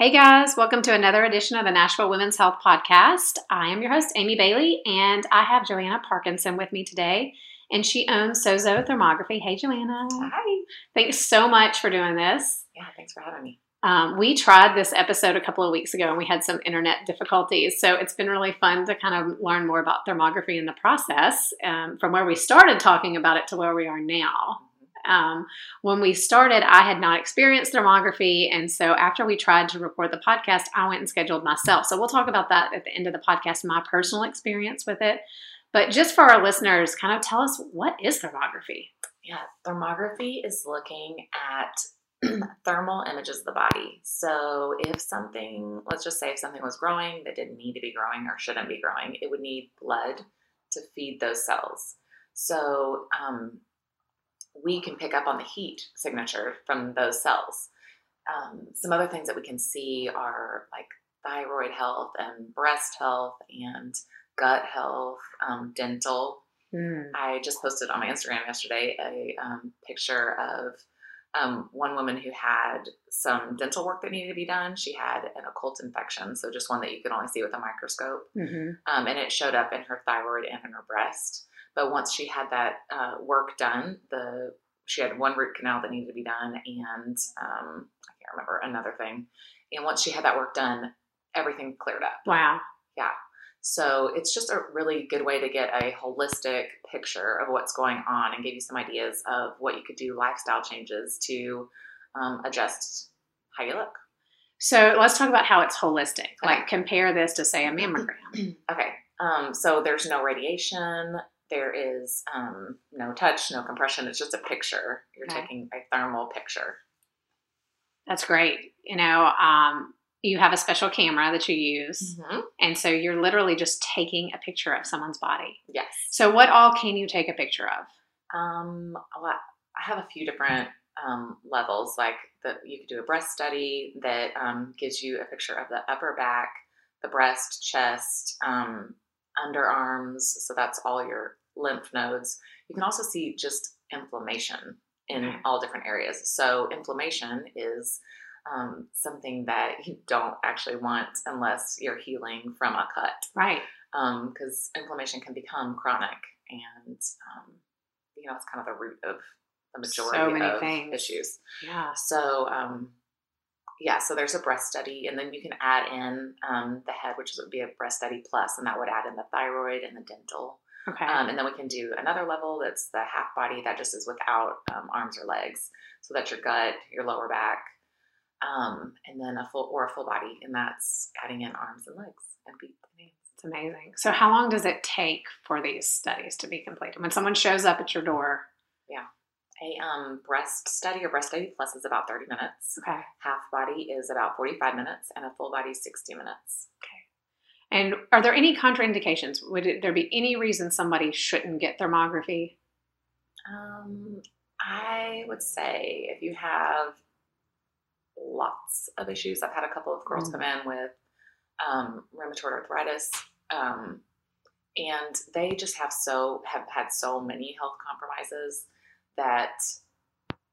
Hey guys, welcome to another edition of the Nashville Women's Health Podcast. I am your host, Amy Bailey, and I have Joanna Parkinson with me today, and she owns Sozo Thermography. Hey, Joanna. Hi. Thanks so much for doing this. Yeah, thanks for having me. Um, we tried this episode a couple of weeks ago and we had some internet difficulties. So it's been really fun to kind of learn more about thermography in the process um, from where we started talking about it to where we are now. Um, when we started, I had not experienced thermography. And so after we tried to record the podcast, I went and scheduled myself. So we'll talk about that at the end of the podcast, my personal experience with it. But just for our listeners, kind of tell us what is thermography? Yeah, thermography is looking at thermal images of the body. So if something, let's just say if something was growing that didn't need to be growing or shouldn't be growing, it would need blood to feed those cells. So um, we can pick up on the heat signature from those cells. Um, some other things that we can see are like thyroid health and breast health and gut health, um, dental. Mm. I just posted on my Instagram yesterday a um, picture of um, one woman who had some dental work that needed to be done. She had an occult infection, so just one that you could only see with a microscope, mm-hmm. um, and it showed up in her thyroid and in her breast. But once she had that uh, work done, the she had one root canal that needed to be done, and um, I can't remember another thing. And once she had that work done, everything cleared up. Wow. Yeah. So it's just a really good way to get a holistic picture of what's going on and give you some ideas of what you could do, lifestyle changes to um, adjust how you look. So let's talk about how it's holistic. Okay. Like compare this to say a mammogram. okay. Um, so there's no radiation. There is um, no touch, no compression. It's just a picture. You're okay. taking a thermal picture. That's great. You know, um, you have a special camera that you use. Mm-hmm. And so you're literally just taking a picture of someone's body. Yes. So, what all can you take a picture of? Um, I have a few different um, levels. Like the, you could do a breast study that um, gives you a picture of the upper back, the breast, chest, um, underarms. So that's all your lymph nodes. You can also see just inflammation in all different areas. So inflammation is um, something that you don't actually want unless you're healing from a cut. Right. Because um, inflammation can become chronic, and um, you know it's kind of the root of the majority so of things. issues. Yeah. So um, yeah, so there's a breast study, and then you can add in um, the head, which would be a breast study plus, and that would add in the thyroid and the dental. Okay. Um, and then we can do another level that's the half body that just is without um, arms or legs. So that's your gut, your lower back, um, and then a full or a full body, and that's adding in arms and legs and feet. It's amazing. So how long does it take for these studies to be completed? When someone shows up at your door? Yeah. A um, breast study or breast study plus is about 30 minutes. Okay. Half body is about 45 minutes, and a full body 60 minutes. Okay. And are there any contraindications? Would it, there be any reason somebody shouldn't get thermography? Um, I would say if you have lots of issues, I've had a couple of girls mm. come in with um, rheumatoid arthritis, um, and they just have so have had so many health compromises that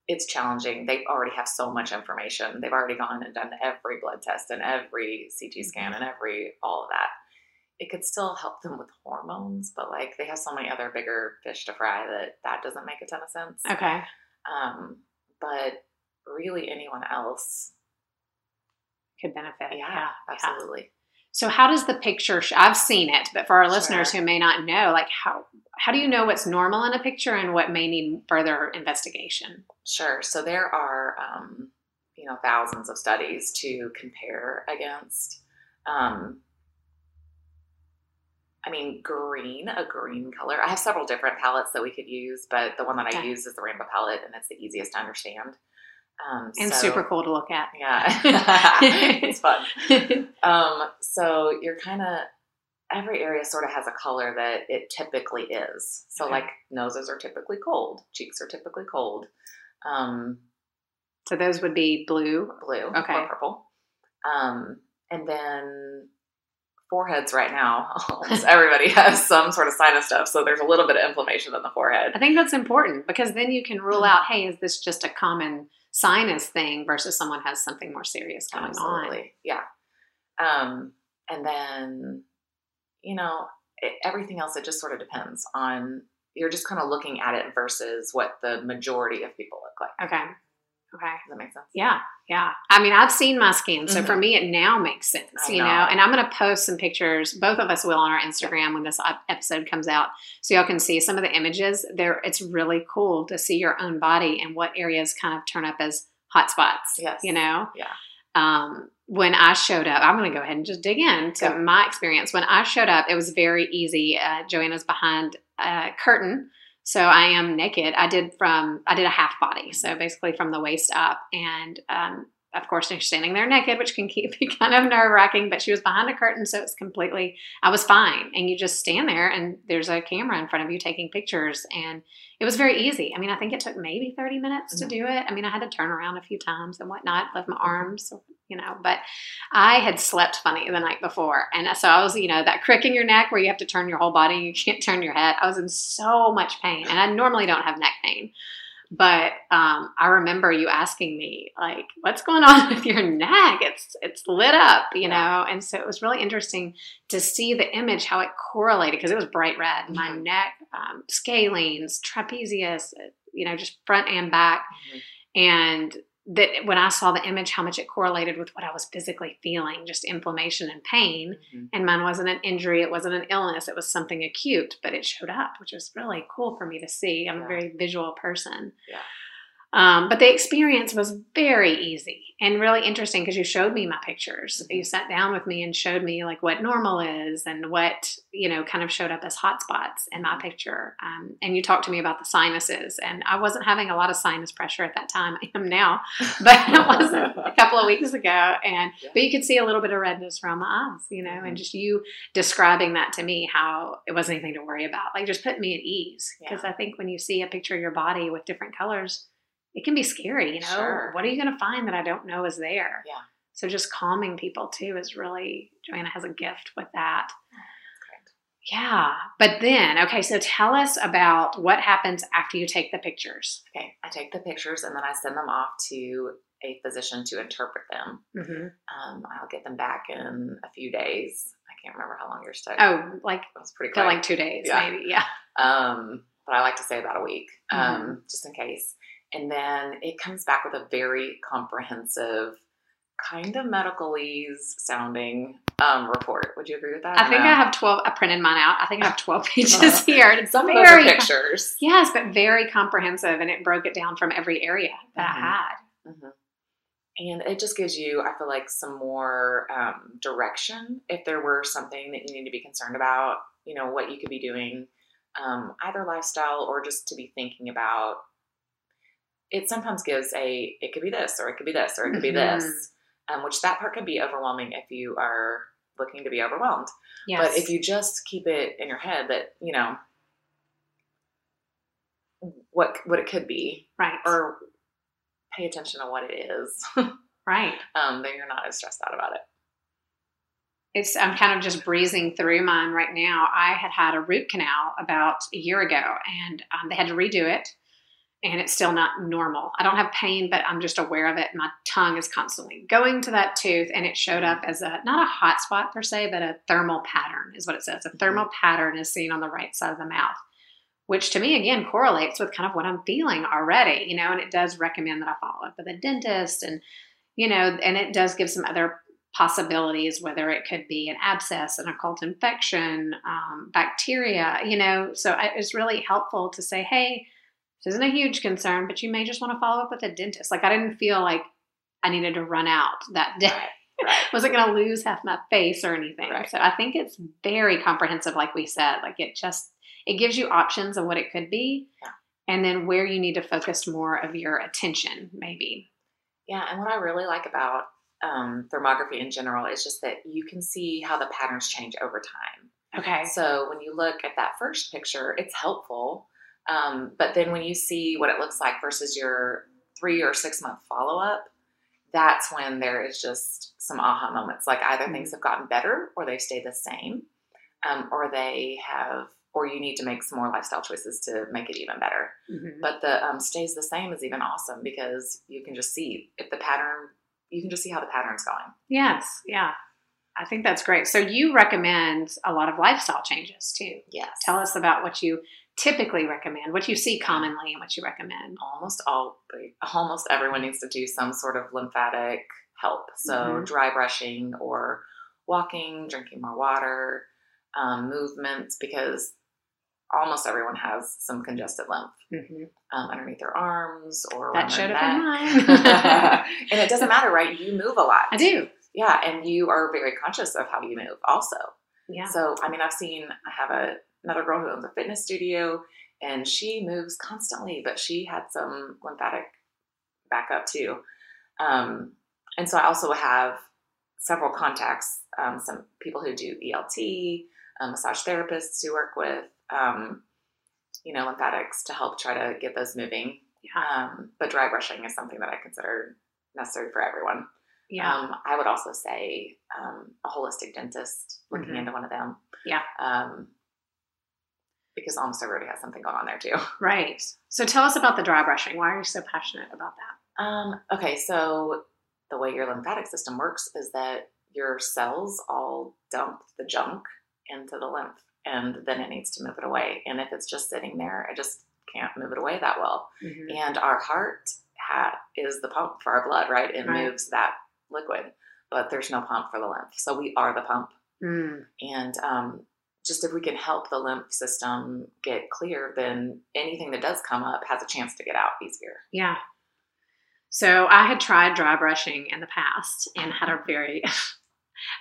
it's challenging. They already have so much information. They've already gone and done every blood test and every CT scan and every all of that. It could still help them with hormones, but like they have so many other bigger fish to fry that that doesn't make a ton of sense. Okay. Um, but really, anyone else could benefit. Yeah, yeah. absolutely. So how does the picture? Sh- I've seen it, but for our listeners who may not know, like how how do you know what's normal in a picture and what may need further investigation? Sure. So there are um, you know thousands of studies to compare against. Um, I mean, green, a green color. I have several different palettes that we could use, but the one that I use is the rainbow palette, and it's the easiest to understand. Um, and so- super cool to look at. Yeah, it's fun. Um, so you're kind of every area sort of has a color that it typically is. So Okay. like noses are typically cold, cheeks are typically cold, um, so those would be blue. blue Okay. or purple, um, and then foreheads right now. Almost everybody has some sort of sinus stuff, so there's a little bit of inflammation in the forehead. I think that's important because then you can rule out, hey, is this just a common sinus thing versus someone has something more serious going on? Absolutely, yeah. Um, and then, you know, it, everything else, it just sort of depends on, you're just kind of looking at it versus what the majority of people look like. Okay. Okay. Does that make sense? Yeah, yeah. I mean, I've seen my skin, so for Mhm. me, it now makes sense, I you know. know. And I'm going to post some pictures. Both of us will on our Instagram when this episode comes out, so y'all can see some of the images. There, it's really cool to see your own body and what areas kind of turn up as hot spots. Yes. you know. Yeah. Um, when I showed up, I'm going to go ahead and just dig into Yeah. my experience. When I showed up, it was very easy. Uh, Joanna's behind a curtain. So I am naked. I did from I did a half body, so basically from the waist up, and um, of course she's standing there naked, which can keep be kind of nerve wracking. But she was behind a curtain, so it's completely I was fine. And you just stand there, and there's a camera in front of you taking pictures, and it was very easy. I mean, I think it took maybe thirty minutes to mm-hmm. do it. I mean, I had to turn around a few times and whatnot, left my arms, you know. But I had slept funny the night before, and so I was, you know, that crick in your neck where you have to turn your whole body, and you can't turn your head. I was in so much pain, and I normally don't have neck pain. But um, I remember you asking me, like, "What's going on with your neck? It's it's lit up, you know." And so it was really interesting to see the image, how it correlated, because it was bright red. My Mhm. neck, um, scalenes, trapezius, uh, you know, just front and back, Mhm. and that when I saw the image, how much it correlated with what I was physically feeling, just inflammation and pain. Mhm. And mine wasn't an injury, it wasn't an illness, it was something acute, but it showed up, which was really cool for me to see. I'm Yeah. a very visual person. Yeah. Um, but the experience was very easy and really interesting because you showed me my pictures. Mhm. You sat down with me and showed me like what normal is and what you know kind of showed up as hot spots in my picture. Um, and you talked to me about the sinuses, and I wasn't having a lot of sinus pressure at that time. I am now, but it wasn't a couple of weeks ago. And but you could see a little bit of redness around my eyes, you know, and just you describing that to me, how it wasn't anything to worry about, like just put me at ease. Because Yeah. I think when you see a picture of your body with different colors, it can be scary, you know. Sure. What are you going to find that I don't know is there? Yeah. So just calming people too is really Joanna has a gift with that. Correct. Yeah. But then, okay, so tell us about what happens after you take the pictures. Okay, I take the pictures and then I send them off to a physician to interpret them. Mm-hmm. Um, I'll get them back in a few days. I can't remember how long yours took. Oh, like it was pretty quick. like two days, Yeah. maybe. Yeah. um, but I like to say about a week, um, Mm-hmm. just in case. And then it comes back with a very comprehensive, kind of medicalese sounding um, report. Would you agree with that? I think No. I have 12. I printed mine out. I think I have 12 pages Uh-huh. here. And some of those are pictures. yes, but very comprehensive. And it broke it down from every area that Mhm. I had. Mhm. And it just gives you, I feel like, some more um, direction if there were something that you need to be concerned about, you know, what you could be doing, um, either lifestyle or just to be thinking about. It sometimes gives a, it could be this, or it could be this, or it could be Mhm. this, um, which that part can be overwhelming if you are looking to be overwhelmed. Yes. But if you just keep it in your head that, you know, what what it could be, right. or pay attention to what it is, right. um, then you're not as stressed out about it. It's I'm kind of just breezing through mine right now. I had had a root canal about a year ago, and um, they had to redo it, and it's still not normal. I don't have pain, but I'm just aware of it. My tongue is constantly going to that tooth, and it showed up as a not a hot spot per se, but a thermal pattern is what it says. A thermal pattern is seen on the right side of the mouth, which to me again correlates with kind of what I'm feeling already, you know. And it does recommend that I follow up with a dentist, and you know, and it does give some other possibilities, whether it could be an abscess, an occult infection, um, bacteria, you know. So it's really helpful to say, hey, this isn't a huge concern, but you may just want to follow up with a dentist. Like I didn't feel like I needed to run out that day. Right. Wasn't going to lose half my face or anything. Right. So I think it's very comprehensive, like we said. Like it just it gives you options of what it could be, Yeah. and then where you need to focus more of your attention, maybe. Yeah, and what I really like about um, thermography in general is just that you can see how the patterns change over time. Okay. So when you look at that first picture, it's helpful. Um, but then when you see what it looks like versus your three or six month follow up, that's when there is just some aha moments. Like either Mhm. things have gotten better or they've stayed the same, um, or they have, or you need to make some more lifestyle choices to make it even better. Mhm. But the um, stays the same is even awesome because you can just see if the pattern, you can just see how the pattern's going. Yes. Yeah. I think that's great. So you recommend a lot of lifestyle changes too. Yes. Tell us about what you typically recommend, what you see commonly, and what you recommend. almost all almost everyone needs to do some sort of lymphatic help so Mhm. dry brushing or walking drinking more water um, movements because almost everyone has some congested lymph hmm um, underneath their arms or That should have been mine. and it doesn't matter right you move a lot I do. yeah and you are very conscious of how you move also Yeah. so, I mean, I've seen, I have a, another girl who owns a fitness studio and she moves constantly, but she had some lymphatic backup too. Um, and so I also have several contacts, um, some people who do ELT, um, massage therapists who work with, um, you know, lymphatics to help try to get those moving. Yeah. Um, but dry brushing is something that I consider necessary for everyone. Yeah. Um, I would also say um, a holistic dentist, looking Mhm. into one of them. Yeah. Because almost everybody has something going on there too. right. So tell us about the dry brushing. Why are you so passionate about that? Um, okay, so the way your lymphatic system works is that your cells all dump the junk into the lymph, and then it needs to move it away. And if it's just sitting there, it just can't move it away that well. Mhm. And our heart ha- is the pump for our blood, right? It Right. moves that liquid, but there's no pump for the lymph. So we are the pump. Mm. And um, just if we can help the lymph system get clear, then anything that does come up has a chance to get out easier. Yeah. So I had tried dry brushing in the past and had a very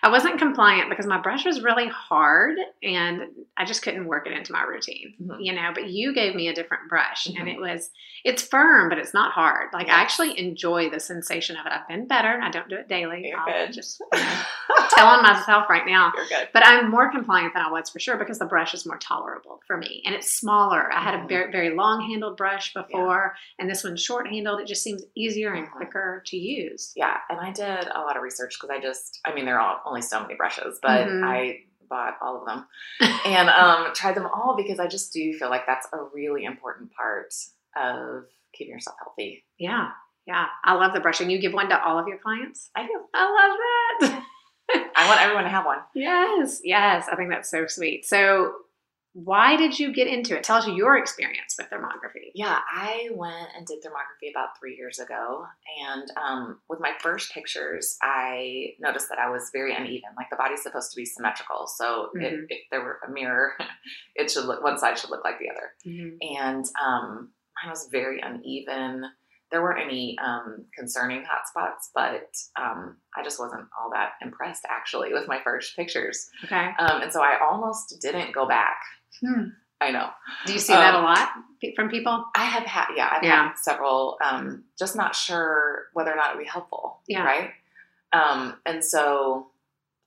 I wasn't compliant because my brush was really hard and I just couldn't work it into my routine. Mhm. You know, but you gave me a different brush and Mhm. it was it's firm but it's not hard. Like I actually enjoy the sensation of it. I've been better. I don't do it daily. You're I'll good. just you know, telling myself right now. You're good. But I'm more compliant than I was for sure because the brush is more tolerable for me and it's smaller. I had a Mhm. very, very long handled brush before and this one's short handled. It just seems easier and Mhm. quicker to use. Yeah, and I did a lot of research because I just, I mean, there are only so many brushes, but Mhm. I bought all of them and um, tried them all because I just do feel like that's a really important part of keeping yourself healthy. Yeah. Yeah. I love the brushing. You give one to all of your clients? I do. I love that. I want everyone to have one. yes. Yes. I think that's so sweet. So, why did you get into it? Tell us your experience with thermography. Yeah, I went and did thermography about three years ago. And um, with my first pictures, I noticed that I was very uneven. Like the body's supposed to be symmetrical. So Mhm. if, if there were a mirror, it should look, one side should look like the other. And um, mine was very uneven. There weren't any um, concerning hot spots, but um, I just wasn't all that impressed actually with my first pictures. Okay. Um, and so I almost didn't go back. Hmm. I know. Do you see that a Um, lot from people? I have had, yeah, I've Yeah. had several, um, just not sure whether or not it would be helpful. Yeah. Right. Um, and so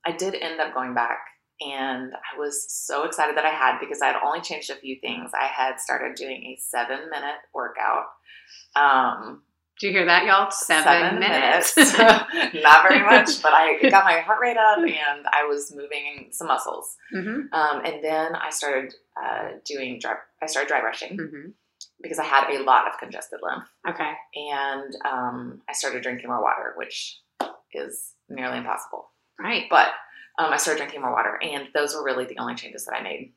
I did end up going back and I was so excited that I had because I had only changed a few things. I had started doing a seven minute workout. Um, Do you hear that, y'all? Seven, minutes. not very much, but I got my heart rate up and I was moving some muscles. hmm Um, and then I started uh, doing dry, I started dry brushing hmm because I had a lot of congested lymph. Okay. And um, I started drinking more water, which is nearly impossible. Right. But um, I started drinking more water, and those were really the only changes that I made.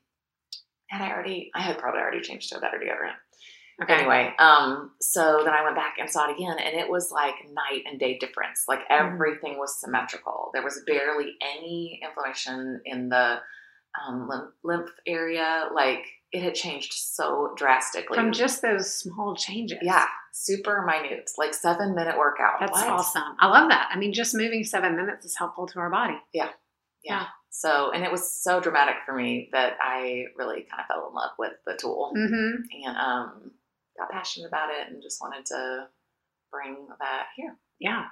And I already, I had probably already changed to a better deodorant. Okay. Anyway, um, so then I went back and saw it again, and it was like night and day difference. Like Mm-hmm. everything was symmetrical. There was barely any inflammation in the um, lymph, lymph area. Like it had changed so drastically. From just those small changes. yeah, super minute, like seven minute workout. That's What? awesome. I love that. I mean, just moving seven minutes is helpful to our body. Yeah. Yeah. So, and it was so dramatic for me that I really kind of fell in love with the tool Mm-hmm. and um, got passionate about it and just wanted to bring that here. Yeah.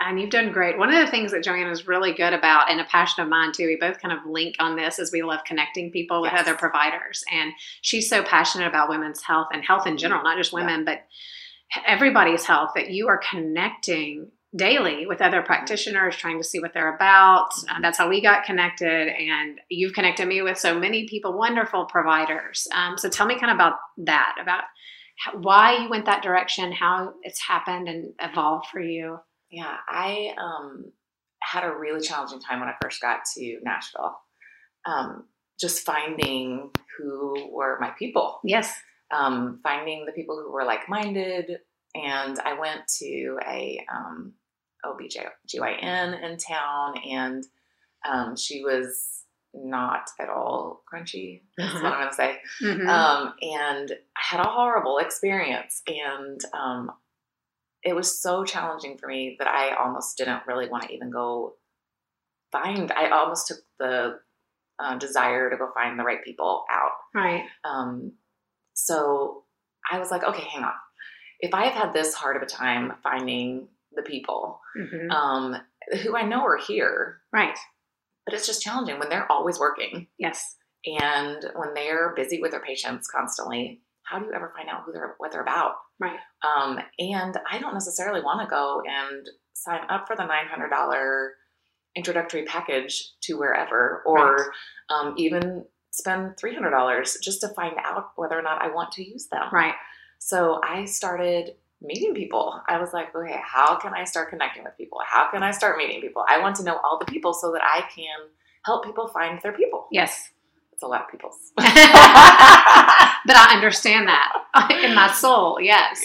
And you've done great. One of the things that Joanna is really good about, and a passion of mine too, we both kind of link on this, is we love connecting people with Yes. other providers. And she's so passionate about women's health and health in general, not just women, but everybody's health, that you are connecting daily with other practitioners, trying to see what they're about. Uh, that's how we got connected. And you've connected me with so many people, wonderful providers. Um, so tell me kind of about that, about why you went that direction, how it's happened and evolved for you. Yeah, I um, had a really challenging time when I first got to Nashville. Um, just finding who were my people, Yes. um, finding the people who were like minded. And I went to a um, OBGYN in town, and um, she was not at all crunchy. That's what I'm going to say. Mhm. Um, and I had a horrible experience. And um, it was so challenging for me that I almost didn't really want to even go find, I almost took the uh, desire to go find the right people out. right. Um, so I was like, okay, hang on. If I have had this hard of a time finding the people Mhm. um, who I know are here, right. But it's just challenging when they're always working Yes. and when they're busy with their patients constantly how do you ever find out who they're what they're about Right. um, and i don't necessarily want to go and sign up for the $900 introductory package to wherever or um, even spend $300 just to find out whether or not i want to use them Right. so i started meeting people i was like okay how can i start connecting with people how can i start meeting people i want to know all the people so that i can help people find their people Yes. it's a lot of people's but I understand that in my soul. Yes.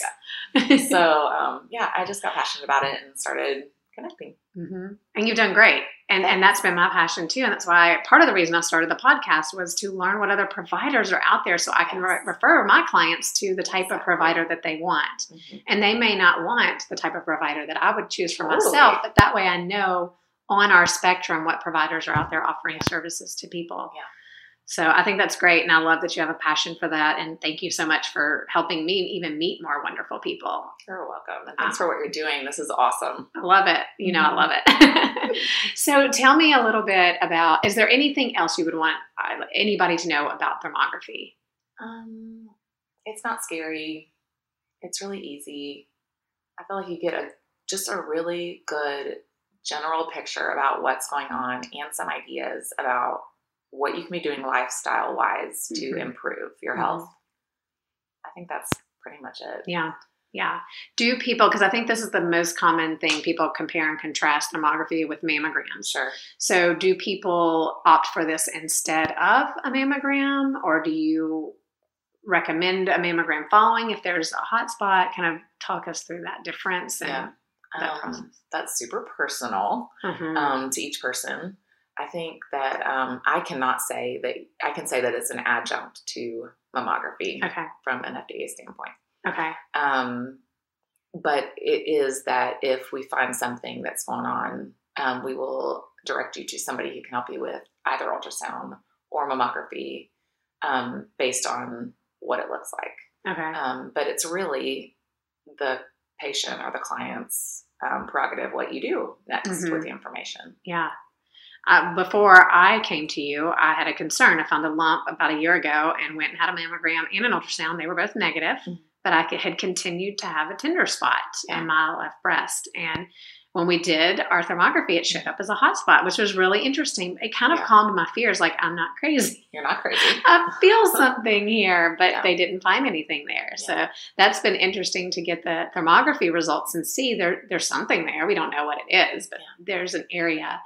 so um, yeah, I just got passionate about it and started connecting. hmm And you've done great. And, and that's been my passion too. And that's why part of the reason I started the podcast was to learn what other providers are out there so I can re- refer my clients to the type of provider that they want. And they may not want the type of provider that I would choose for Totally. myself, but that way I know on our spectrum what providers are out there offering services to people. Yeah. So I think that's great. And I love that you have a passion for that. And thank you so much for helping me even meet more wonderful people. You're welcome, and thanks for what you're doing. This is awesome. I love it. You know, Mm-hmm. I love it. so tell me a little bit about is there anything else you would want uh, anybody to know about thermography? Um, it's not scary. It's really easy. I feel like you get a just a really good general picture about what's going on and some ideas about what you can be doing lifestyle wise to Mhm. improve your Mhm. health. I think that's pretty much it. Yeah. Yeah. Do people, because I think this is the most common thing people compare and contrast mammography with mammograms. Sure. So, do people opt for this instead of a mammogram, or do you recommend a mammogram following if there's a hot spot? Kind of talk us through that difference and Yeah. that Um, process. that's super personal. Mhm. um, to each person. I think that um, I cannot say that I can say that it's an adjunct to mammography okay. from an FDA standpoint. Okay. Um, but it is that if we find something that's going on, um, we will direct you to somebody who can help you with either ultrasound or mammography um, based on what it looks like. Okay. Um, but it's really the patient or the client's um, prerogative what you do next Mhm. with the information. Yeah. Uh, before I came to you, I had a concern. I found a lump about a year ago and went and had a mammogram and an ultrasound. They were both negative, Mhm. but I had continued to have a tender spot Yeah. in my left breast. And when we did our thermography, it showed up as a hot spot, which was really interesting. It kind of Yeah. calmed my fears like, I'm not crazy. You're not crazy. I feel something here, but Yeah. they didn't find anything there. Yeah. So that's been interesting to get the thermography results and see there there's something there. We don't know what it is, but there's an area.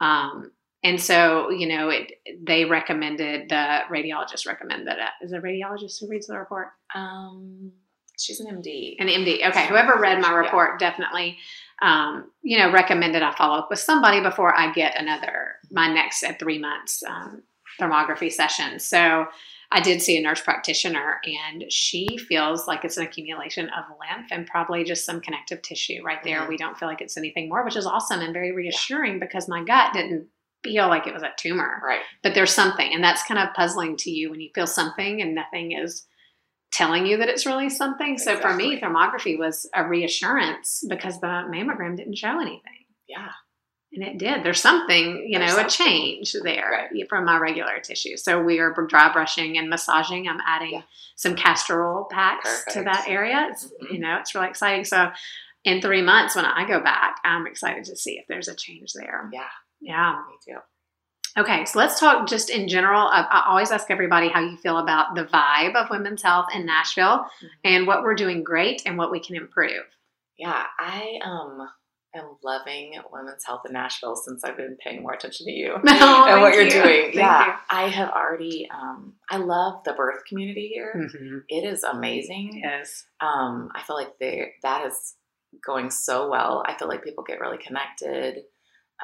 Um, and so, you know, it they recommended the radiologist recommended it. Is a radiologist who reads the report? Um, she's an MD. An MD. Okay, whoever read my Yeah. report definitely, um, you know, recommended I follow up with somebody before I get another my next at three months um, thermography session. So I did see a nurse practitioner, and she feels like it's an accumulation of lymph and probably just some connective tissue right there. Mhm. We don't feel like it's anything more, which is awesome and very reassuring because my gut didn't feel like it was a tumor right. but there's something and that's kind of puzzling to you when you feel something and nothing is telling you that it's really something. So for me, thermography was a reassurance because the mammogram didn't show anything. Yeah. And it did. There's something, you There's know, a change there Right. from my regular tissue. So we are dry brushing and massaging. I'm adding Yeah. some castor oil packs to that area. It's, Mhm. You know, it's really exciting. So in three months, when I go back, I'm excited to see if there's a change there. Yeah. Yeah. Me too. Okay, so let's talk just in general. I, always ask everybody how you feel about the vibe of women's health in Nashville Mhm. and what we're doing great and what we can improve. Yeah, I um am loving women's health in Nashville since I've been paying more attention to you Oh, and what you're you. doing. Thank yeah, I have already. Um, I love the birth community here. you. Mhm. It is amazing. Yes. Um, I feel like they that is going so well. I feel like people get really connected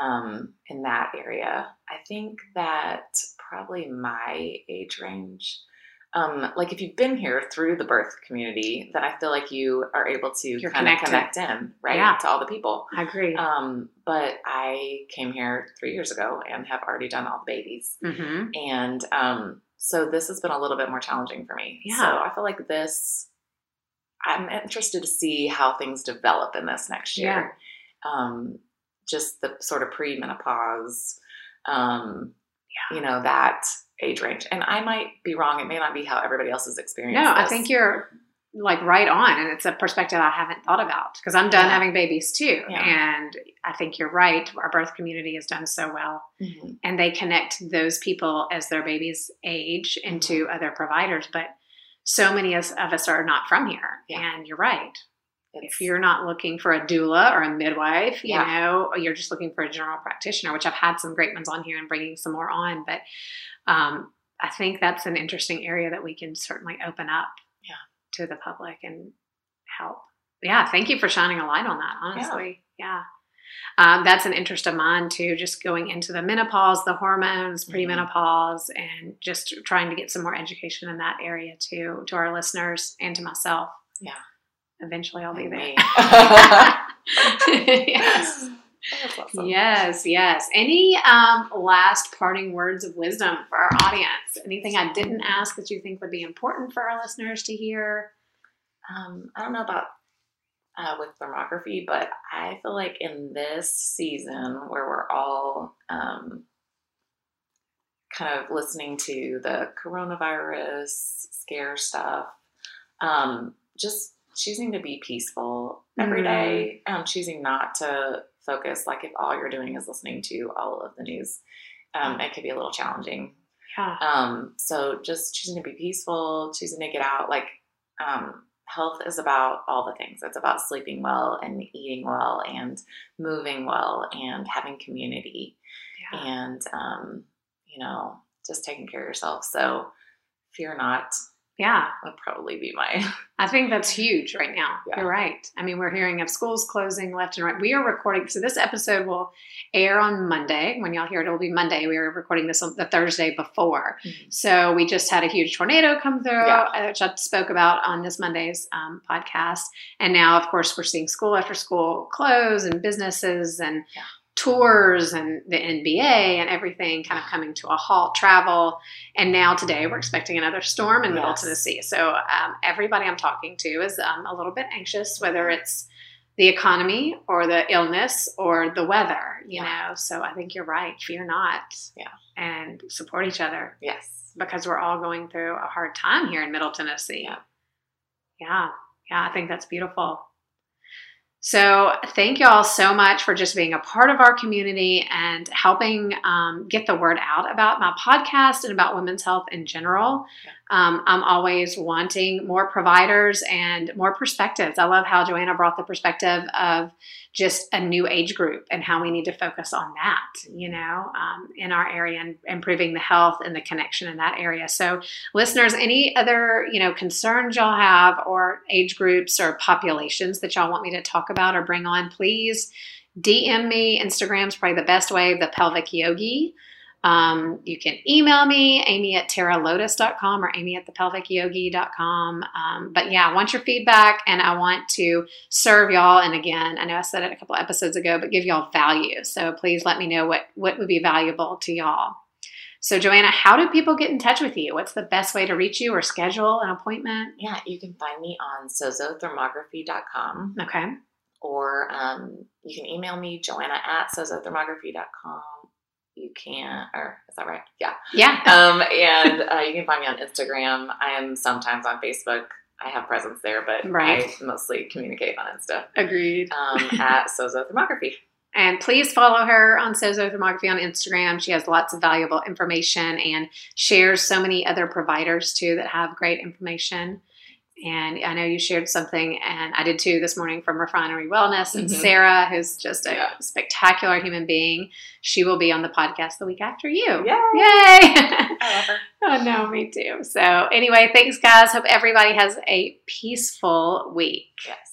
um, in that area. I think that probably my age range, um, like if you've been here through the birth community, then I feel like you are able to You're kind of connect in, right, Yeah. to all the people. I agree. Um, but I came here three years ago and have already done all the babies. hmm And um, so this has been a little bit more challenging for me. Yeah. So I feel like this, I'm interested to see how things develop in this next year. Um, just the sort of pre menopause, um, you know, that age range. And I might be wrong. It may not be how everybody else has experienced No, I think you're like right on, and it's a perspective I haven't thought about because I'm done Yeah. having babies too, Yeah. and I think you're right. Our birth community has done so well, Mhm. and they connect those people as their babies age into Mm-hmm. other providers, but. So many of us are not from here, Yeah. and you're right. It's- if you're not looking for a doula or a midwife, you know, you're just looking for a general practitioner, which I've had some great ones on here and bringing some more on. But um, I think that's an interesting area that we can certainly open up Yeah. to the public and help. Yeah, thank you for shining a light on that, honestly. Yeah. Um, that's an interest of mine too, just going into the menopause, the hormones, Mhm. premenopause, and just trying to get some more education in that area too, to our listeners and to myself. Yeah. Eventually I'll be there. yes. Awesome. Yes, yes. Any um, last parting words of wisdom for our audience? Anything I didn't ask that you think would be important for our listeners to hear? Um, I don't know about uh, with thermography, but I feel like in this season where we're all um, kind of listening to the coronavirus scare stuff, um, just choosing to be peaceful every Mhm. day, um, choosing not to focus. Like if all you're doing is listening to all of the news, um, it could be a little challenging. Yeah. Um, so just choosing to be peaceful, choosing to get out. Like, um, health is about all the things. It's about sleeping well and eating well and moving well and having community yeah. and, um, you know, just taking care of yourself. So fear not Yeah. would probably be my, I think that's huge right now. Yeah. You're right. I mean, we're hearing of schools closing left and right. We are recording, so this episode will air on Monday. When y'all hear it, it'll be Monday. We are recording this on the Thursday before. Mhm. So we just had a huge tornado come through, Yeah. uh, which I spoke about on this Monday's um, podcast. And now, of course, we're seeing school after school close and businesses and Yeah. Tours and the NBA and everything kind of coming to a halt, travel. And now today we're expecting another storm in Middle Tennessee. So um, everybody I'm talking to is um, a little bit anxious, whether it's the economy or the illness or the weather, you Yeah. know. So I think you're right. Fear not. Yeah. And support each other yes. because we're all going through a hard time here in Middle Tennessee. Yeah. Yeah. Yeah. I think that's beautiful. So, thank you all so much for just being a part of our community and helping um, get the word out about my podcast and about women's health in general. Um, I'm always wanting more providers and more perspectives. I love how Joanna brought the perspective of just a new age group and how we need to focus on that, you know, um, in our area and improving the health and the connection in that area. So, listeners, any other, you know, concerns y'all have or age groups or populations that y'all want me to talk about or bring on, please DM me. Instagram's probably the best way, the pelvic yogi. Um, you can email me, amy at terralotus.com or amy at thepelvicyogi.com. Um, but yeah, I want your feedback and I want to serve y'all. And again, I know I said it a couple episodes ago, but give y'all value. So please let me know what, what would be valuable to y'all. So, Joanna, how do people get in touch with you? What's the best way to reach you or schedule an appointment? Yeah, you can find me on sozothermography.com Okay. Or um, you can email me, joanna at sozothermography.com. You can, or is that right? Yeah. Yeah. Um, and uh, you can find me on Instagram. I am sometimes on Facebook. I have presence there, but Right. I mostly communicate on Insta Agreed. um, at Sozothermography. And please follow her on Sozo Thermography on Instagram. She has lots of valuable information and shares so many other providers too that have great information. And I know you shared something, and I did too this morning from Refinery Wellness. And Mhm. Sarah, who's just a Yeah. spectacular human being, she will be on the podcast the week after you. Yay! Yay! I love her. oh, no, me too. So, anyway, thanks, guys. Hope everybody has a peaceful week. Yes.